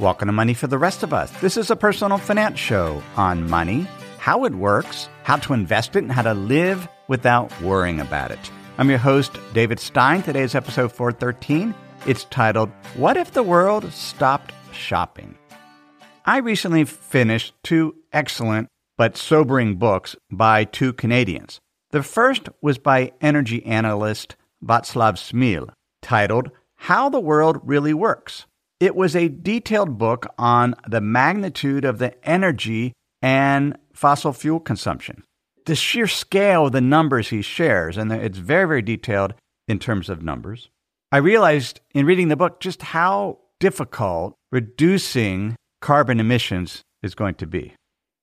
Welcome to Money for the Rest of Us. This is a personal finance show on money, how it works, how to invest it, and how to live without worrying about it. I'm your host, David Stein. Today's episode 413. It's titled, What If the World Stopped Shopping? I recently finished two excellent but sobering books by two Canadians. The first was by energy analyst Václav Smil, titled How the World Really Works. It was a detailed book on the magnitude of the energy and fossil fuel consumption. The sheer scale of the numbers he shares, and it's very, very detailed in terms of numbers. I realized in reading the book just how difficult reducing carbon emissions is going to be.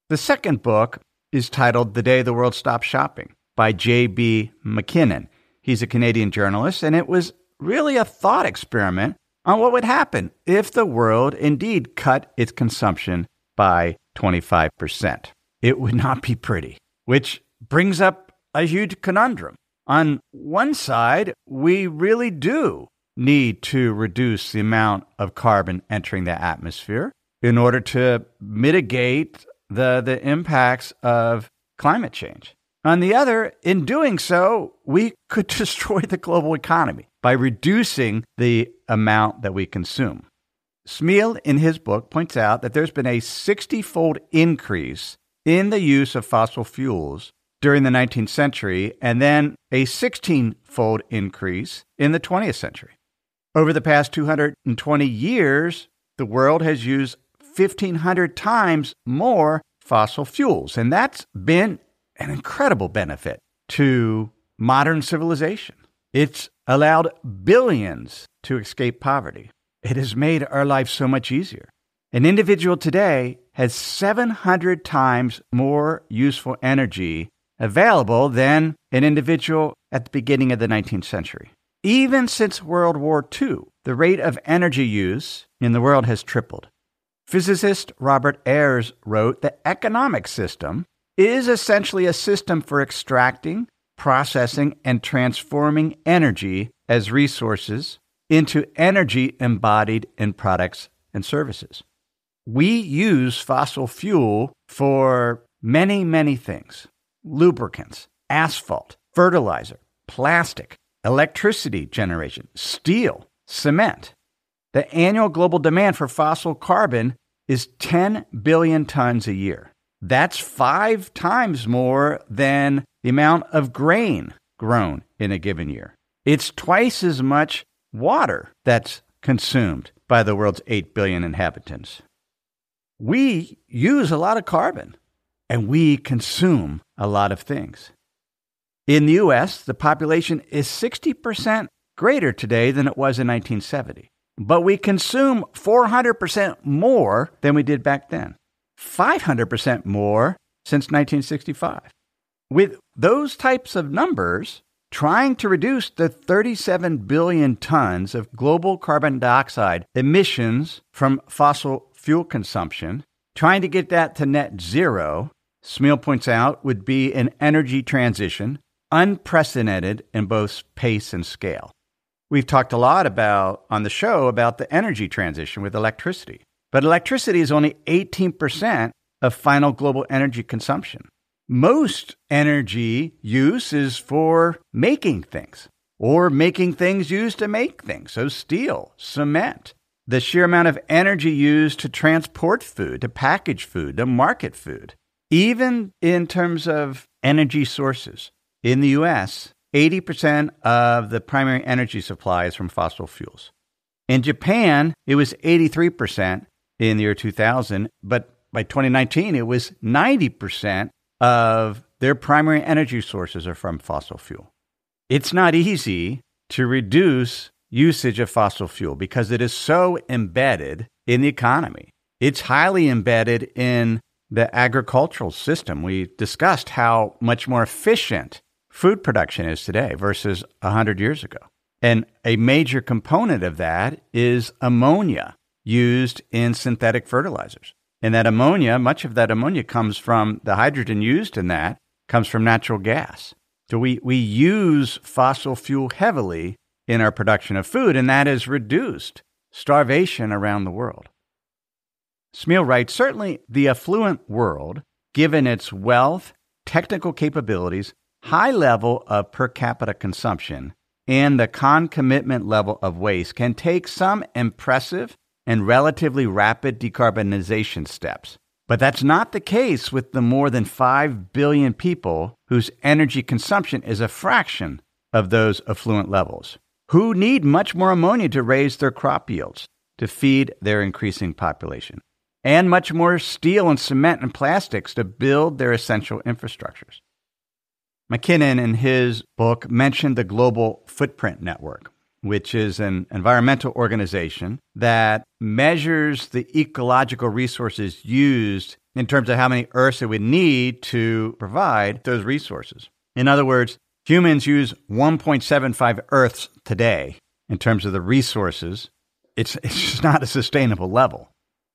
The second book is titled The Day the World Stopped Shopping by J.B. MacKinnon. He's a Canadian journalist, and it was really a thought experiment on what would happen if the world indeed cut its consumption by 25%. It would not be pretty, which brings up a huge conundrum. On one side, we really do need to reduce the amount of carbon entering the atmosphere in order to mitigate the, the impacts of climate change. On the other, in doing so, we could destroy the global economy by reducing the amount that we consume. Smil, in his book, points out that there's been a 60 fold increase in the use of fossil fuels during the 19th century, and then a 16 fold increase in the 20th century. Over the past 220 years, the world has used 1,500 times more fossil fuels. And that's been an incredible benefit to modern civilization. It's allowed billions to escape poverty. It has made our life so much easier. An individual today has 700 times more useful energy available than an individual at the beginning of the 19th century. Even since World War II, the rate of energy use in the world has tripled. Physicist Robert Ayres wrote The economic system is essentially a system for extracting, processing, and transforming energy as resources into energy embodied in products and services. We use fossil fuel for many, many things lubricants, asphalt, fertilizer, plastic, electricity generation, steel, cement. The annual global demand for fossil carbon is 10 billion tons a year. That's five times more than the amount of grain grown in a given year. It's twice as much water that's consumed by the world's 8 billion inhabitants. We use a lot of carbon and we consume a lot of things. In the US, the population is 60% greater today than it was in 1970, but we consume 400% more than we did back then. 500% more since 1965. With those types of numbers, trying to reduce the 37 billion tons of global carbon dioxide emissions from fossil fuel consumption, trying to get that to net zero, Smil points out, would be an energy transition unprecedented in both pace and scale. We've talked a lot about on the show about the energy transition with electricity. But electricity is only 18% of final global energy consumption. Most energy use is for making things or making things used to make things. So, steel, cement, the sheer amount of energy used to transport food, to package food, to market food. Even in terms of energy sources, in the US, 80% of the primary energy supply is from fossil fuels. In Japan, it was 83%, in the year 2000, but by 2019, it was 90% of their primary energy sources are from fossil fuel. It's not easy to reduce usage of fossil fuel because it is so embedded in the economy. It's highly embedded in the agricultural system. We discussed how much more efficient food production is today versus 100 years ago. And a major component of that is ammonia used in synthetic fertilizers. And that ammonia, much of that ammonia comes from the hydrogen used in that comes from natural gas. So we, we use fossil fuel heavily in our production of food, and that has reduced starvation around the world. Smil writes Certainly, the affluent world, given its wealth, technical capabilities, high level of per capita consumption, and the concomitant level of waste, can take some impressive and relatively rapid decarbonization steps. But that's not the case with the more than 5 billion people whose energy consumption is a fraction of those affluent levels, who need much more ammonia to raise their crop yields to feed their increasing population, and much more steel and cement and plastics to build their essential infrastructures. MacKinnon, in his book, mentioned the Global Footprint Network, which is an environmental organization that measures the ecological resources used in terms of how many Earths it would need to provide those resources. In other words, humans use 1.75 Earths today in terms of the resources. It's, it's just not a sustainable level.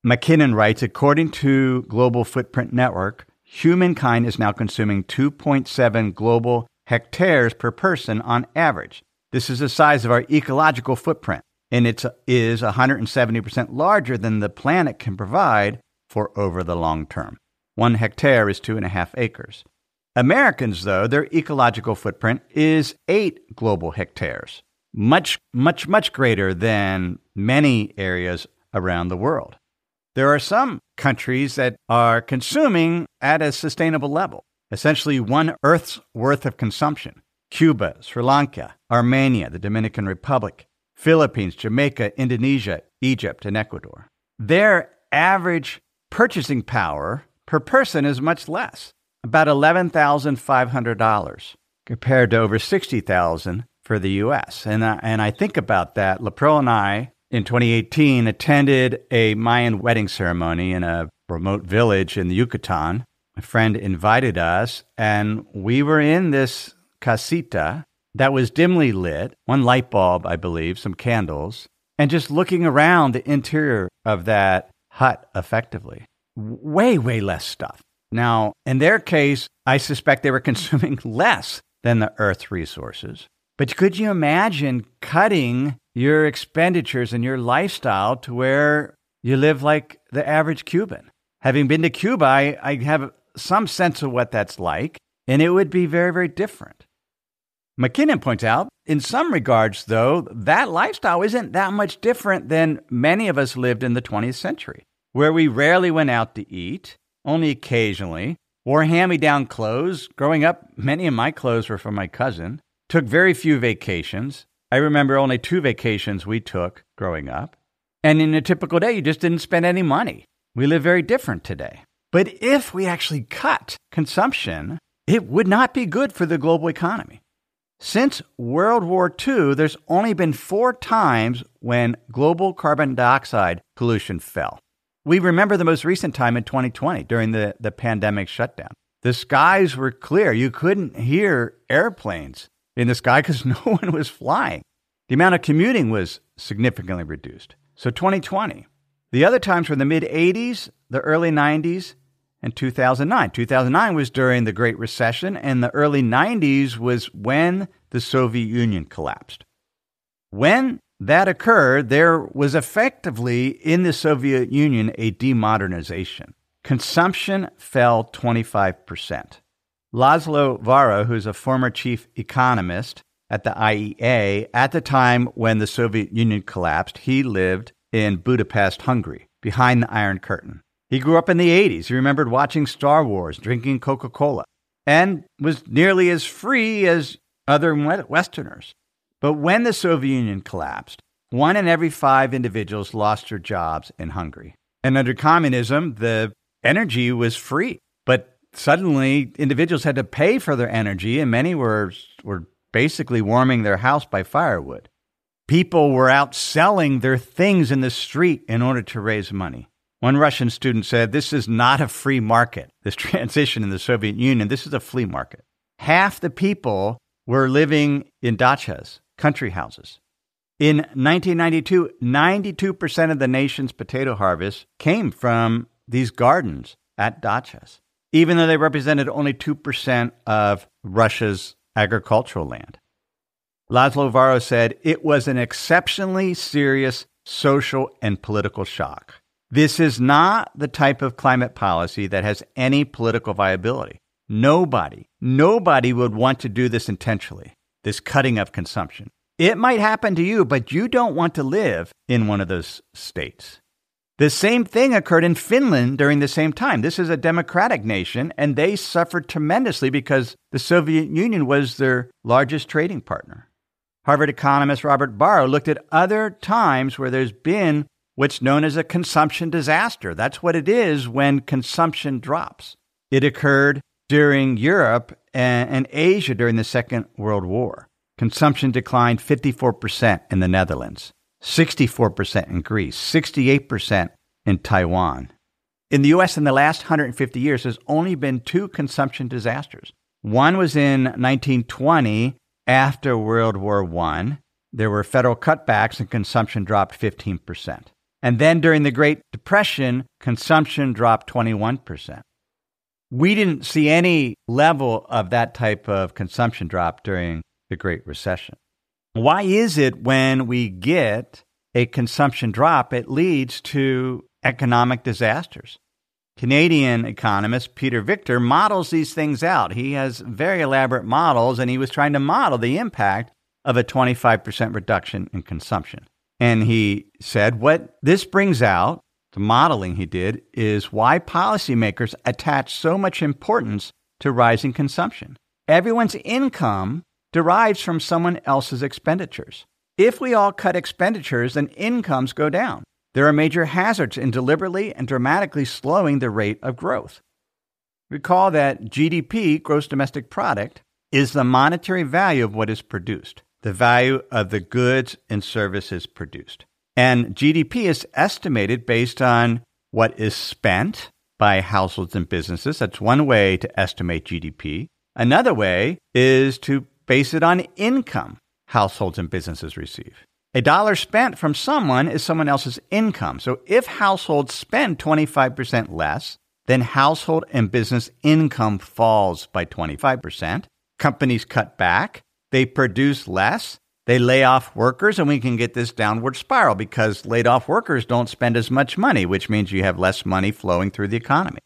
MacKinnon writes According to Global Footprint Network, humankind is now consuming 2.7 global hectares per person on average. This is the size of our ecological footprint, and it is 170% larger than the planet can provide for over the long term. One hectare is two and a half acres. Americans, though, their ecological footprint is eight global hectares, much, much, much greater than many areas around the world. There are some countries that are consuming at a sustainable level, essentially one Earth's worth of consumption. Cuba, Sri Lanka, Armenia, the Dominican Republic, Philippines, Jamaica, Indonesia, Egypt, and Ecuador. Their average purchasing power per person is much less, about $11,500 compared to over 60,000 for the US. And I, and I think about that. Lapril and I in 2018 attended a Mayan wedding ceremony in a remote village in the Yucatan. A friend invited us, and we were in this casita that was dimly lit, one light bulb, I believe, some candles, and just looking around the interior of that hut effectively. Way, way less stuff. Now, in their case, I suspect they were consuming less than the Earth's resources. But could you imagine cutting your expenditures and your lifestyle to where you live like the average Cuban? Having been to Cuba, I, I have some sense of what that's like, and it would be very, very different. MacKinnon points out, in some regards, though, that lifestyle isn't that much different than many of us lived in the 20th century, where we rarely went out to eat, only occasionally, wore hand me down clothes. Growing up, many of my clothes were from my cousin, took very few vacations. I remember only two vacations we took growing up. And in a typical day, you just didn't spend any money. We live very different today. But if we actually cut consumption, it would not be good for the global economy. Since World War II, there's only been four times when global carbon dioxide pollution fell. We remember the most recent time in 2020 during the, the pandemic shutdown. The skies were clear. You couldn't hear airplanes in the sky because no one was flying. The amount of commuting was significantly reduced. So 2020. The other times were the mid 80s, the early 90s, and 2009. 2009 was during the Great Recession, and the early 90s was when the Soviet Union collapsed. When that occurred, there was effectively in the Soviet Union a demodernization. Consumption fell 25%. Laszlo Varro, who's a former chief economist at the IEA, at the time when the Soviet Union collapsed, he lived in Budapest, Hungary, behind the Iron Curtain. He grew up in the 80s. He remembered watching Star Wars, drinking Coca Cola, and was nearly as free as other Westerners. But when the Soviet Union collapsed, one in every five individuals lost their jobs in Hungary. And under communism, the energy was free. But suddenly, individuals had to pay for their energy, and many were, were basically warming their house by firewood. People were out selling their things in the street in order to raise money. One Russian student said, This is not a free market. This transition in the Soviet Union, this is a flea market. Half the people were living in dachas, country houses. In 1992, 92% of the nation's potato harvest came from these gardens at dachas, even though they represented only 2% of Russia's agricultural land. Laszlo Varro said it was an exceptionally serious social and political shock. This is not the type of climate policy that has any political viability. Nobody, nobody would want to do this intentionally, this cutting of consumption. It might happen to you, but you don't want to live in one of those states. The same thing occurred in Finland during the same time. This is a democratic nation, and they suffered tremendously because the Soviet Union was their largest trading partner. Harvard economist Robert Barro looked at other times where there's been what's known as a consumption disaster. That's what it is when consumption drops. It occurred during Europe and, Asia during the Second World War. Consumption declined 54% in the Netherlands, 64% in Greece, 68% in Taiwan. In the US in the last 150 years, there's only been two consumption disasters. One was in 1920 after World War I. There were federal cutbacks and consumption dropped 15%. And then during the Great Depression, consumption dropped 21%. We didn't see any level of that type of consumption drop during the Great Recession. Why is it when we get a consumption drop, it leads to economic disasters? Canadian economist Peter Victor models these things out. He has very elaborate models, and he was trying to model the impact of a 25% reduction in consumption. And he said what this brings out, the modeling he did, is why policymakers attach so much importance to rising consumption. Everyone's income derives from someone else's expenditures. If we all cut expenditures, then incomes go down. There are major hazards in deliberately and dramatically slowing the rate of growth. Recall that GDP, gross domestic product, is the monetary value of what is produced the value of the goods and services produced. And GDP is estimated based on what is spent by households and businesses. That's one way to estimate GDP. Another way is to base it on income households and businesses receive. A dollar spent from someone is someone else's income. So if households spend 25% less, then household and business income falls by 25%. Companies cut back, they produce less, they lay off workers, and we can get this downward spiral because laid off workers don't spend as much money, which means you have less money flowing through the economy.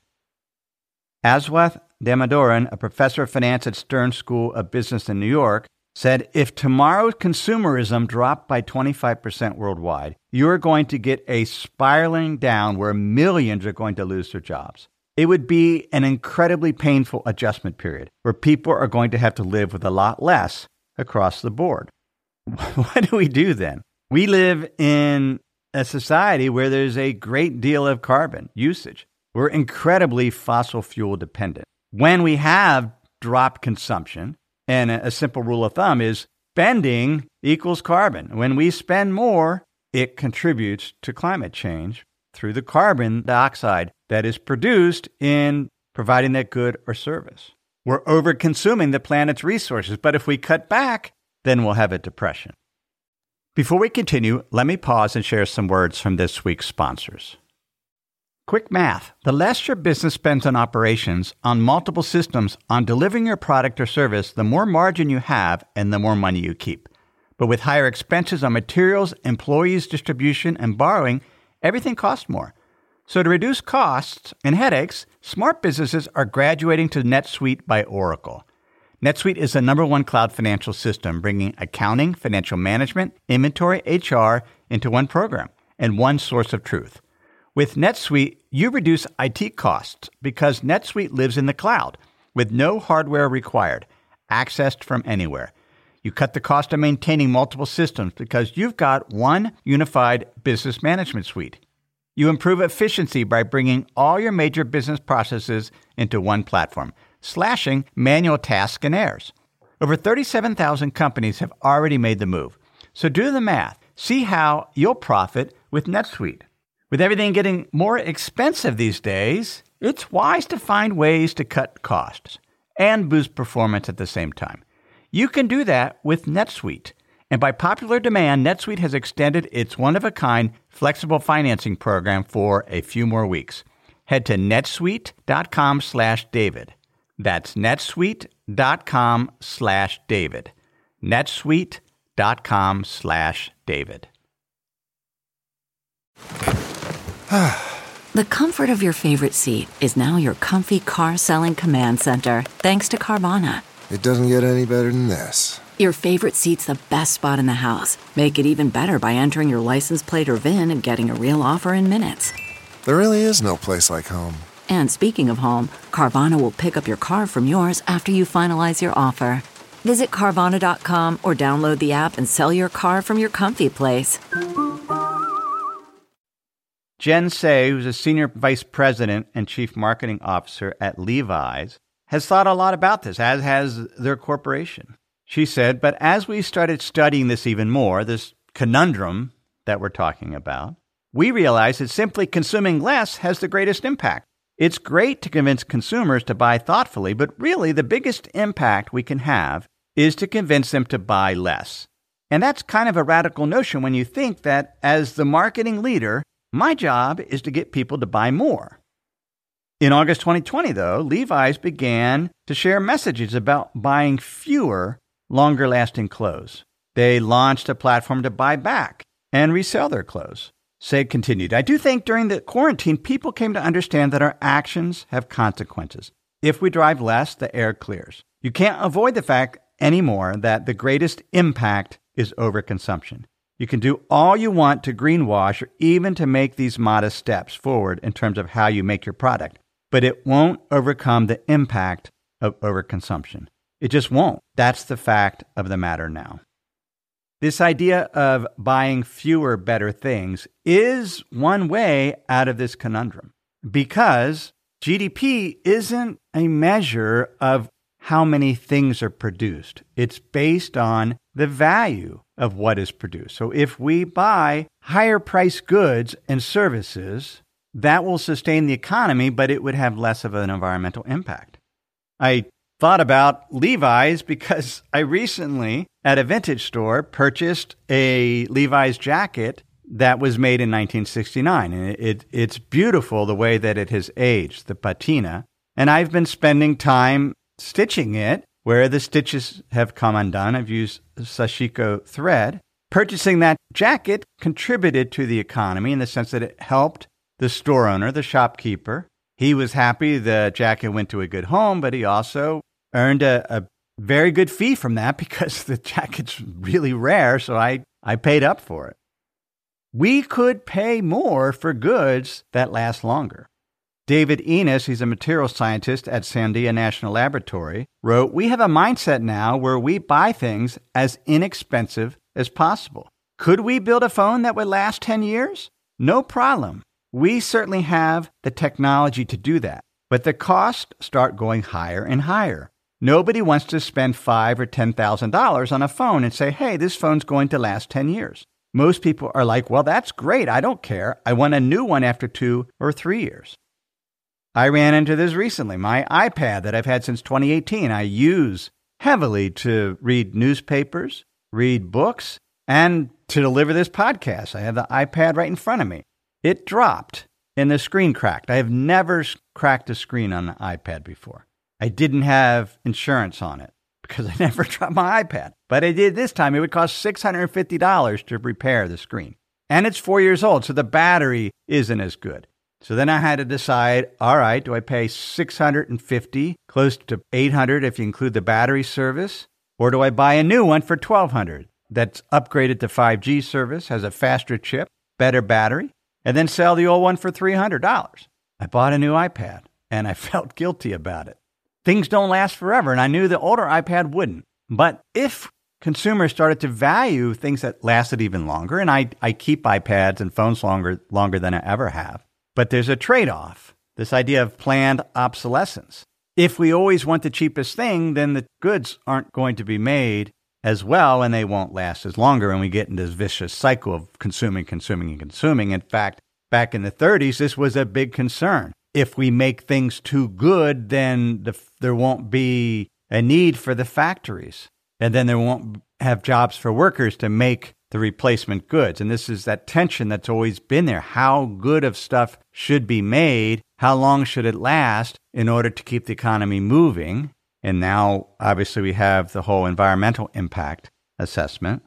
Aswath Damodaran, a professor of finance at Stern School of Business in New York, said if tomorrow's consumerism dropped by 25% worldwide, you're going to get a spiraling down where millions are going to lose their jobs. It would be an incredibly painful adjustment period where people are going to have to live with a lot less across the board. what do we do then? We live in a society where there's a great deal of carbon usage. We're incredibly fossil fuel dependent. When we have drop consumption, and a simple rule of thumb is spending equals carbon. When we spend more, it contributes to climate change through the carbon dioxide that is produced in providing that good or service. We're over consuming the planet's resources, but if we cut back, then we'll have a depression. Before we continue, let me pause and share some words from this week's sponsors. Quick math the less your business spends on operations, on multiple systems, on delivering your product or service, the more margin you have and the more money you keep. But with higher expenses on materials, employees, distribution, and borrowing, everything costs more. So, to reduce costs and headaches, smart businesses are graduating to NetSuite by Oracle. NetSuite is the number one cloud financial system, bringing accounting, financial management, inventory, HR into one program and one source of truth. With NetSuite, you reduce IT costs because NetSuite lives in the cloud with no hardware required, accessed from anywhere. You cut the cost of maintaining multiple systems because you've got one unified business management suite. You improve efficiency by bringing all your major business processes into one platform, slashing manual tasks and errors. Over 37,000 companies have already made the move. So do the math. See how you'll profit with NetSuite. With everything getting more expensive these days, it's wise to find ways to cut costs and boost performance at the same time. You can do that with NetSuite. And by popular demand, NetSuite has extended its one of a kind flexible financing program for a few more weeks. Head to netsuite.com slash David. That's netsuite.com slash David. netsuite.com slash David. The comfort of your favorite seat is now your comfy car selling command center, thanks to Carvana. It doesn't get any better than this. Your favorite seat's the best spot in the house. Make it even better by entering your license plate or VIN and getting a real offer in minutes. There really is no place like home. And speaking of home, Carvana will pick up your car from yours after you finalize your offer. Visit Carvana.com or download the app and sell your car from your comfy place. Jen Sey, who's a senior vice president and chief marketing officer at Levi's, has thought a lot about this, as has their corporation. She said, but as we started studying this even more, this conundrum that we're talking about, we realized that simply consuming less has the greatest impact. It's great to convince consumers to buy thoughtfully, but really the biggest impact we can have is to convince them to buy less. And that's kind of a radical notion when you think that as the marketing leader, my job is to get people to buy more. In August 2020, though, Levi's began to share messages about buying fewer, longer lasting clothes. They launched a platform to buy back and resell their clothes. Sey continued, I do think during the quarantine, people came to understand that our actions have consequences. If we drive less, the air clears. You can't avoid the fact anymore that the greatest impact is overconsumption. You can do all you want to greenwash or even to make these modest steps forward in terms of how you make your product, but it won't overcome the impact of overconsumption. It just won't. That's the fact of the matter now. This idea of buying fewer better things is one way out of this conundrum because GDP isn't a measure of how many things are produced. It's based on the value of what is produced. So if we buy higher priced goods and services, that will sustain the economy, but it would have less of an environmental impact. I thought about Levi's because I recently, at a vintage store, purchased a Levi's jacket that was made in 1969. And it, it, it's beautiful the way that it has aged, the patina. And I've been spending time stitching it where the stitches have come undone. I've used Sashiko thread. Purchasing that jacket contributed to the economy in the sense that it helped the store owner, the shopkeeper. He was happy the jacket went to a good home, but he also earned a, a very good fee from that because the jacket's really rare, so I, I paid up for it. We could pay more for goods that last longer. David Enos, he's a material scientist at Sandia National Laboratory, wrote, We have a mindset now where we buy things as inexpensive as possible. Could we build a phone that would last 10 years? No problem. We certainly have the technology to do that, but the costs start going higher and higher. Nobody wants to spend five or ten thousand dollars on a phone and say, "Hey, this phone's going to last ten years." Most people are like, "Well, that's great. I don't care. I want a new one after two or three years." I ran into this recently. My iPad that I've had since 2018, I use heavily to read newspapers, read books, and to deliver this podcast. I have the iPad right in front of me. It dropped and the screen cracked. I have never cracked a screen on an iPad before. I didn't have insurance on it because I never dropped my iPad. But I did this time. It would cost $650 to repair the screen. And it's four years old, so the battery isn't as good. So then I had to decide, all right, do I pay 650, close to 800 if you include the battery service, or do I buy a new one for 1200 that's upgraded to 5G service, has a faster chip, better battery, and then sell the old one for $300? I bought a new iPad and I felt guilty about it. Things don't last forever, and I knew the older iPad wouldn't. But if consumers started to value things that lasted even longer, and I, I keep iPads and phones longer longer than I ever have, but there's a trade off this idea of planned obsolescence. If we always want the cheapest thing, then the goods aren't going to be made as well, and they won't last as longer. And we get into this vicious cycle of consuming, consuming, and consuming. In fact, back in the 30s, this was a big concern. If we make things too good, then the, there won't be a need for the factories. And then there won't have jobs for workers to make the replacement goods. And this is that tension that's always been there. How good of stuff should be made? How long should it last in order to keep the economy moving? And now, obviously, we have the whole environmental impact assessment.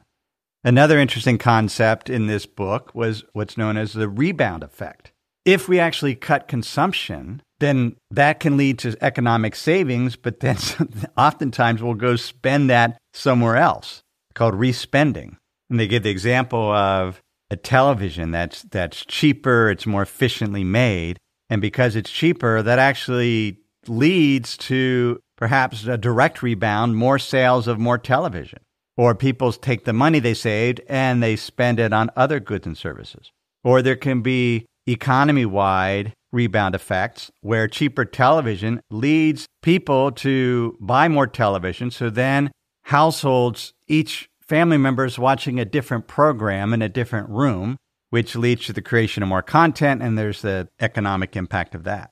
Another interesting concept in this book was what's known as the rebound effect. If we actually cut consumption, then that can lead to economic savings, but then oftentimes we'll go spend that somewhere else, called respending. And they give the example of a television that's that's cheaper, it's more efficiently made, and because it's cheaper, that actually leads to perhaps a direct rebound, more sales of more television. Or people take the money they saved and they spend it on other goods and services. Or there can be economy wide rebound effects where cheaper television leads people to buy more television. So then households, each family member is watching a different program in a different room, which leads to the creation of more content. And there's the economic impact of that.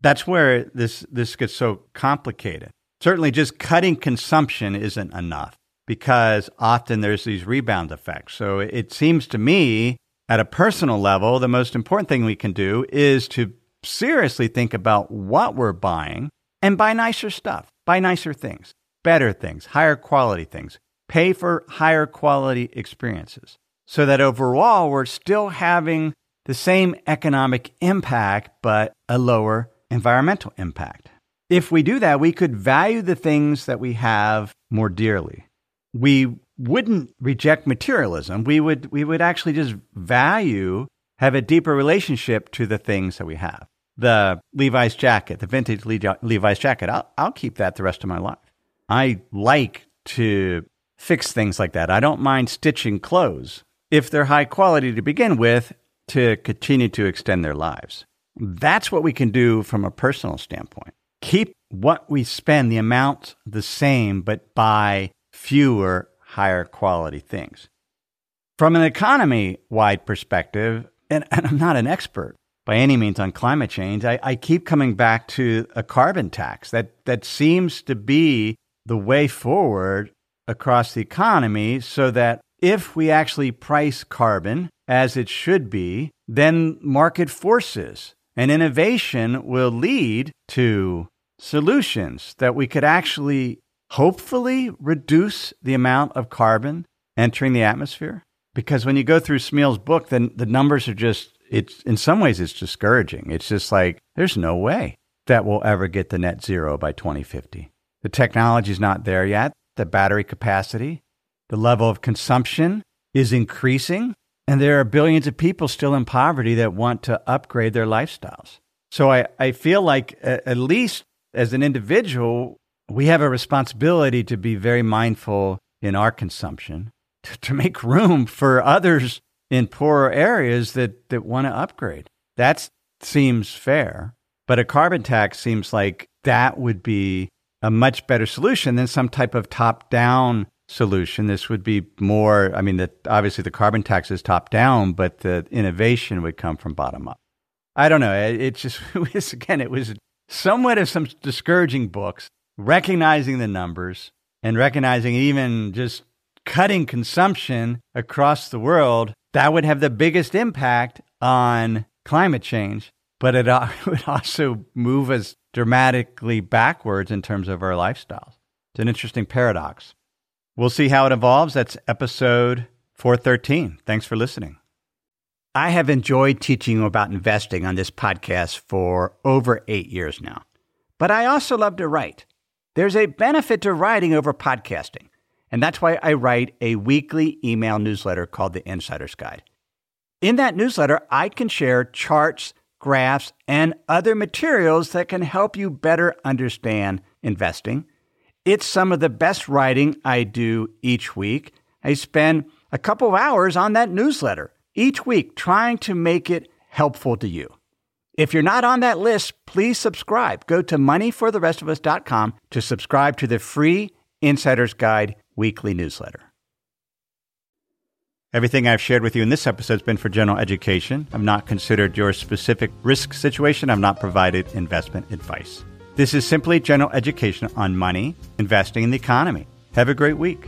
That's where this, this gets so complicated. Certainly, just cutting consumption isn't enough because often there's these rebound effects. So it seems to me at a personal level, the most important thing we can do is to seriously think about what we're buying and buy nicer stuff, buy nicer things, better things, higher quality things, pay for higher quality experiences so that overall we're still having the same economic impact, but a lower environmental impact. If we do that, we could value the things that we have more dearly we wouldn't reject materialism. We would, we would actually just value, have a deeper relationship to the things that we have. The Levi's jacket, the vintage Levi's jacket, I'll, I'll keep that the rest of my life. I like to fix things like that. I don't mind stitching clothes if they're high quality to begin with to continue to extend their lives. That's what we can do from a personal standpoint. Keep what we spend, the amount the same, but buy fewer higher quality things. From an economy wide perspective, and, and, I'm not an expert by any means on climate change, I, I keep coming back to a carbon tax that, that seems to be the way forward across the economy so that if we actually price carbon as it should be, then market forces and innovation will lead to solutions that we could actually hopefully reduce the amount of carbon entering the atmosphere? Because when you go through Smil's book, then the numbers are just, it's, in some ways, it's discouraging. It's just like, there's no way that we'll ever get the net zero by 2050. The technology's not there yet. The battery capacity, the level of consumption is increasing. And there are billions of people still in poverty that want to upgrade their lifestyles. So I, I feel like, at least as an individual, we have a responsibility to be very mindful in our consumption to, to make room for others in poorer areas that, that want to upgrade. That seems fair. But a carbon tax seems like that would be a much better solution than some type of top down solution. This would be more, I mean, the, obviously the carbon tax is top down, but the innovation would come from bottom up. I don't know. It, it just it was, again, it was somewhat of some discouraging books recognizing the numbers and recognizing even just cutting consumption across the world, that would have the biggest impact on climate change. But it would also move us dramatically backwards in terms of our lifestyles. It's an interesting paradox. We'll see how it evolves. That's episode 413. Thanks for listening. I have enjoyed teaching you about investing on this podcast for over eight years now, but I also love to write. There's a benefit to writing over podcasting, and that's why I write a weekly email newsletter called The Insider's Guide. In that newsletter, I can share charts, graphs, and other materials that can help you better understand investing. It's some of the best writing I do each week. I spend a couple of hours on that newsletter each week trying to make it helpful to you. If you're not on that list, please subscribe. Go to moneyfortherestofus.com to subscribe to the free Insider's Guide weekly newsletter. Everything I've shared with you in this episode has been for general education. I've not considered your specific risk situation. I've not provided investment advice. This is simply general education on money, investing in the economy. Have a great week.